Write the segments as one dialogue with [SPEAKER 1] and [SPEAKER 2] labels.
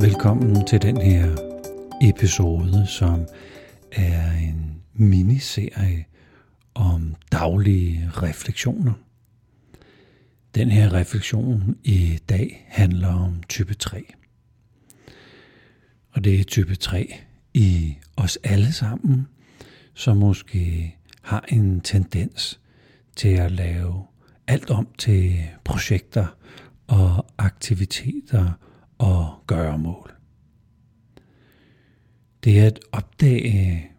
[SPEAKER 1] Velkommen til den her episode, som er en miniserie om daglige refleksioner. Den her refleksion i dag handler om type 3. Og det er type 3 i os alle sammen, som måske har en tendens til at lave alt om til projekter og aktiviteter og gøremål. Det er at opdage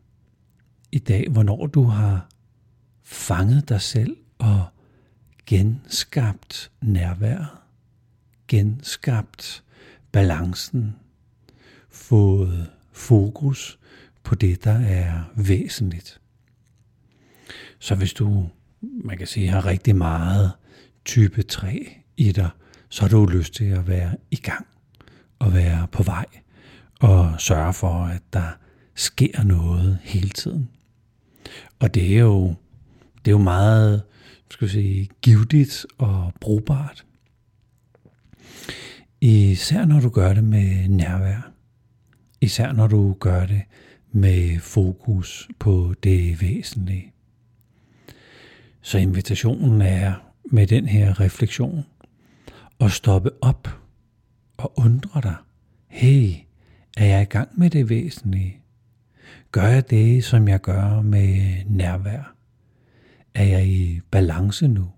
[SPEAKER 1] i dag, hvornår du har fanget dig selv og genskabt nærværet, genskabt balancen, fået fokus på det, der er væsentligt. Så hvis du, man kan sige, har rigtig meget type 3 i dig, så har du lyst til at være i gang at være på vej og sørge for, at der sker noget hele tiden. Og det er jo, det er jo meget skal jeg sige, givetigt og brugbart. Især når du gør det med nærvær. Især når du gør det med fokus på det væsentlige. Så invitationen er med den her refleksion at stoppe op og undre dig. Hey, er jeg i gang med det væsentlige? Gør jeg det, som jeg gør med nærvær? Er jeg i balance nu?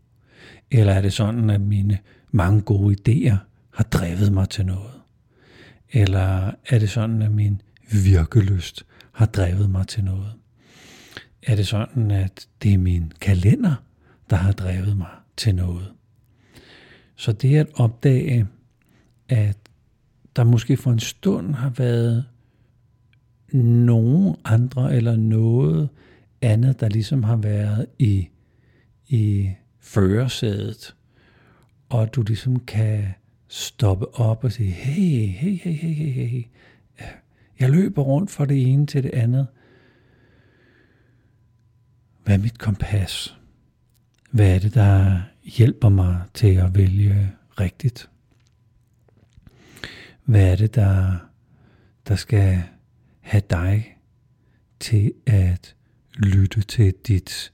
[SPEAKER 1] Eller er det sådan, at mine mange gode idéer har drevet mig til noget? Eller er det sådan, at min virkelyst har drevet mig til noget? Er det sådan, at det er min kalender, der har drevet mig til noget? Så det at opdage, at der måske for en stund har været nogen andre eller noget andet, der ligesom har været i, i førersædet, og du ligesom kan stoppe op og sige, hey, hey, hey, hey, hey, hey, jeg løber rundt fra det ene til det andet. Hvad er mit kompas? Hvad er det, der hjælper mig til at vælge rigtigt? Hvad er det, der, der skal have dig til at lytte til dit,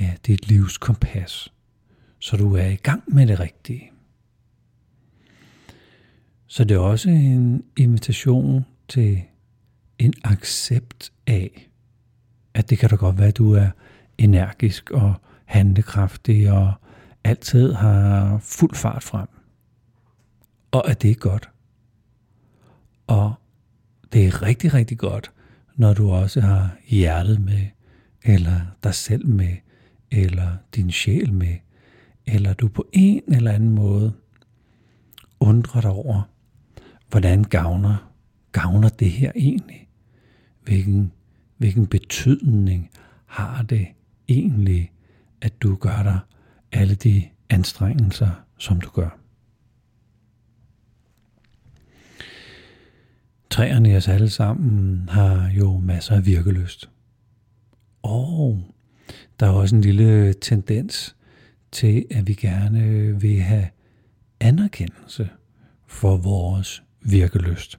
[SPEAKER 1] ja, dit livs kompas, så du er i gang med det rigtige. Så det er også en invitation til en accept af, at det kan da godt være, at du er energisk og handlekraftig og altid har fuld fart frem. Og at det er godt. Og det er rigtig, rigtig godt, når du også har hjertet med, eller dig selv med, eller din sjæl med, eller du på en eller anden måde undrer dig over, hvordan gavner, gavner det her egentlig? Hvilken, hvilken betydning har det egentlig, at du gør dig alle de anstrengelser, som du gør? Træerne i os alle sammen har jo masser af virkelyst. Og der er også en lille tendens til, at vi gerne vil have anerkendelse for vores virkelyst.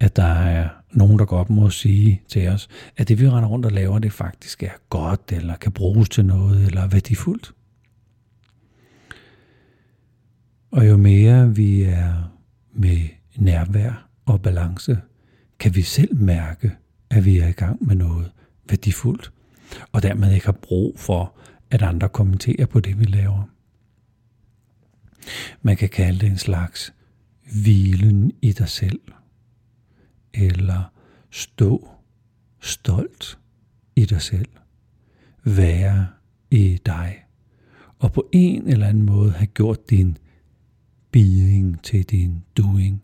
[SPEAKER 1] At der er nogen, der godt må sige til os, at det vi render rundt og laver, det faktisk er godt, eller kan bruges til noget, eller værdifuldt. Og jo mere vi er med nærvær og balance, kan vi selv mærke, at vi er i gang med noget værdifuldt, og dermed ikke har brug for, at andre kommenterer på det, vi laver. Man kan kalde det en slags hvilen i dig selv, eller stå stolt i dig selv, være i dig, og på en eller anden måde have gjort din being til din doing,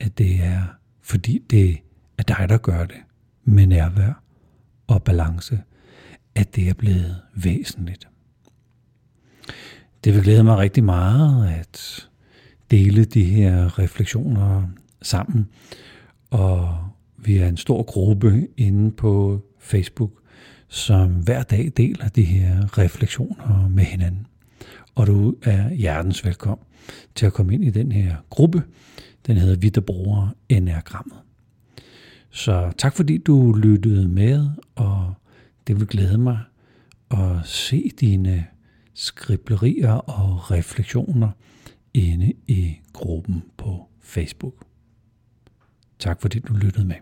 [SPEAKER 1] at det er, fordi det er dig, der gør det, med nærvær og balance, at det er blevet væsentligt. Det vil glæde mig rigtig meget at dele de her refleksioner sammen, og vi er en stor gruppe inde på Facebook, som hver dag deler de her refleksioner med hinanden. og du er hjertens velkommen til at komme ind i den her gruppe. Den hedder Vi, der bruger Enagrammet. Så tak fordi du lyttede med, og det vil glæde mig at se dine skriblerier og refleksioner inde i gruppen på Facebook. Tak fordi du lyttede med.